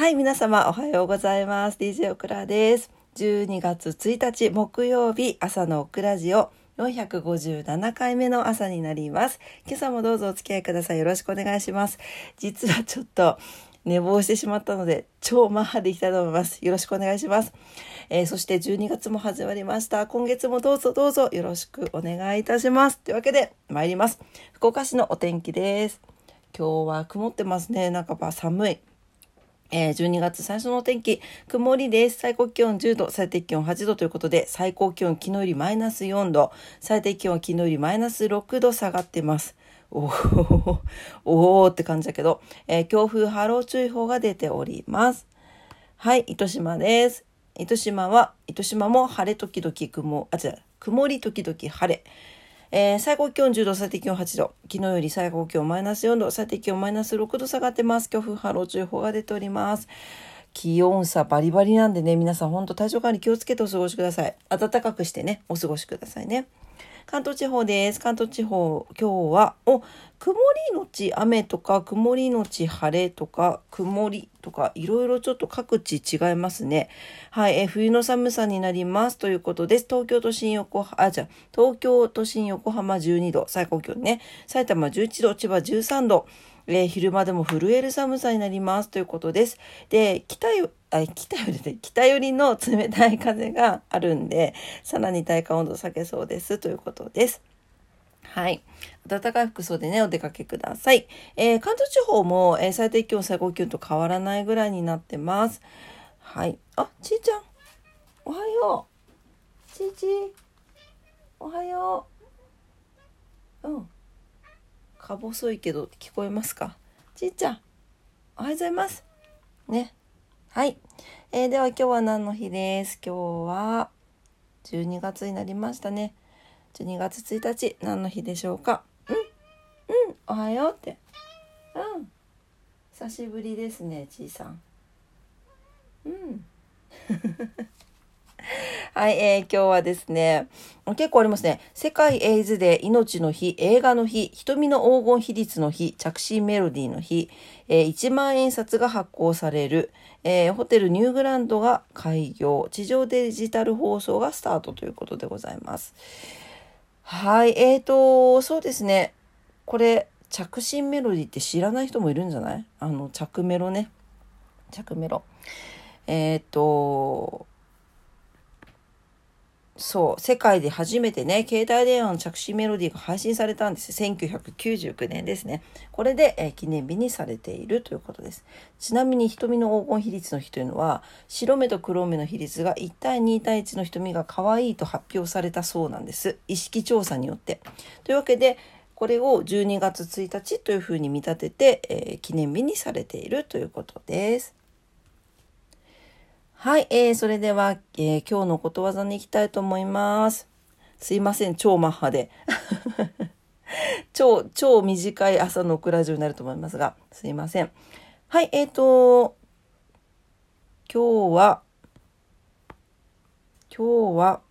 はい、皆様おはようございます。DJ オクラです。12月1日木曜日朝のオクラジオ457回目の朝になります。今朝もどうぞお付き合いください。よろしくお願いします。実はちょっと寝坊してしまったので超マッハでいきたいと思います。よろしくお願いします。えーそして12月も始まりました。今月もどうぞどうぞよろしくお願いいたします。というわけで参ります。福岡市のお天気です。今日は曇ってますね。なんか寒い。えー12月最初のお天気、曇りです。最高気温10度、最低気温8度ということで、最高気温昨日よりマイナス4度、最低気温昨日よりマイナス6度下がってます。おー、おーって感じだけど、えー強風波浪注意報が出ております。はい、糸島です。糸島は、糸島も晴れ時々曇、あ、違う、曇り時々晴れ。えー最高気温10度、最低気温8度。昨日より最高気温マイナス4度、最低気温マイナス6度下がってます。強風波浪注意報が出ております。気温差バリバリなんでね、皆さん本当体調管理気をつけてお過ごしください。暖かくしてね、お過ごしくださいね。関東地方です。関東地方、今日は、お、曇りのち雨とか、曇りのち晴れとか、曇りとか、いろいろちょっと各地違いますね。はい、え冬の寒さになりますということです。東京都心横浜、あ、じゃ東京都心横浜12度、最高気温ね。埼玉11度、千葉13度。えー昼間でも震える寒さになりますということです。で、北よ、あ、北よりで、北寄りの冷たい風があるんで、さらに体感温度下げそうですということです。はい。暖かい服装でね、お出かけください。えー関東地方も、えー最低気温、最高気温と変わらないぐらいになってます。はい。あ、ちーちゃん。おはよう。ちーちー。おはよう。うん。か細いけど聞こえますか？ちーちゃん。おはようございます。ね。はい。えーでは今日は何の日です？今日は12月になりましたね。12月1日何の日でしょうか？うん？うん？おはようってうん久しぶりですねちいさんうんはい、えー今日はですね結構ありますね世界エイズデー命の日映画の日瞳の黄金比率の日着信メロディーの日、えー1万円札が発行される、えーホテルニューグランドが開業地上デジタル放送がスタートということでございますはい、えーと、そうですね。これ、着信メロディーって知らない人もいるんじゃない？あの、着メロね。着メロ。えーと、そう、世界で初めてね、携帯電話の着信メロディーが配信されたんです。1999年ですね。これで、えー記念日にされているということです。ちなみに瞳の黄金比率の日というのは、白目と黒目の比率が1対2対1の瞳が可愛いと発表されたそうなんです。意識調査によって。というわけで、これを12月1日というふうに見立てて、えー記念日にされているということです。はい、えー、それでは、えー今日のことわざに行きたいと思います。すいません、超マッハで。超、超短い朝のオクラジオになると思いますが、すいません。はい、えーと、今日は、今日は、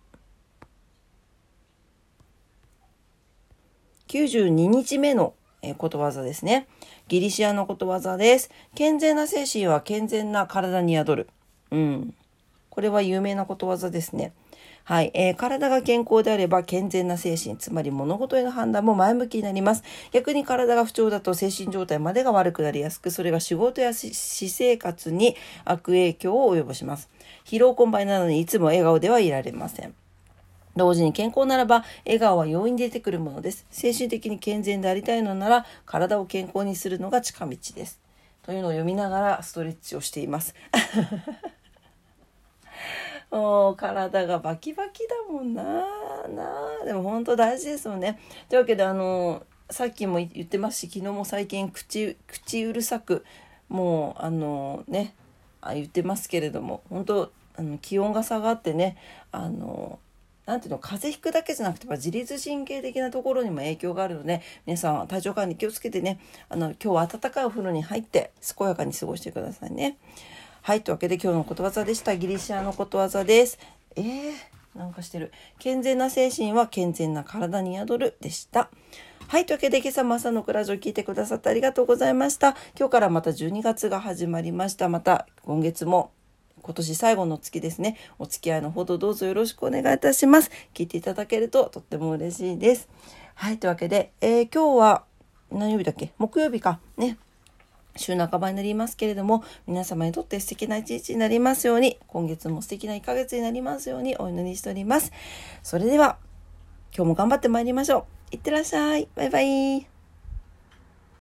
92日目のえことわざですね。ギリシアのことわざです。健全な精神は健全な体に宿る。うん。これは有名なことわざですね。はい、えー体が健康であれば健全な精神、つまり物事への判断も前向きになります。逆に体が不調だと精神状態までが悪くなりやすく、それが仕事や私生活に悪影響を及ぼします。疲労困憊なのにいつも笑顔ではいられません。同時に健康ならば笑顔は容易に出てくるものです。精神的に健全でありたいのなら体を健康にするのが近道です。というのを読みながらストレッチをしています。もう体がバキバキだもんななでも本当大事ですもんね。というわけであのさっきも言ってますし昨日も最近口口うるさくもうあのねあ言ってますけれども本当あの気温が下がってねあのなんていうの風邪ひくだけじゃなくて自律神経的なところにも影響があるので皆さん体調管理気をつけてねあの今日は暖かいお風呂に入って健やかに過ごしてくださいね。はいというわけで今日のことわざでしたギリシアのことわざです。えー、なんかしてる健全な精神は健全な体に宿るでした。はい、というわけで今朝も朝のクラジオ聞いてくださってありがとうございました。今日からまた12月が始まりました。また今月も今年最後の月ですね。お付き合いのほどどうぞよろしくお願いいたします。聞いていただけるととっても嬉しいです。はい、というわけで、えー、今日は何曜日だっけ？木曜日か。ね。週半ばになりますけれども、皆様にとって素敵な一日になりますように、今月も素敵な1ヶ月になりますようにお祈りしております。それでは、今日も頑張ってまいりましょう。いってらっしゃい。バイバイ。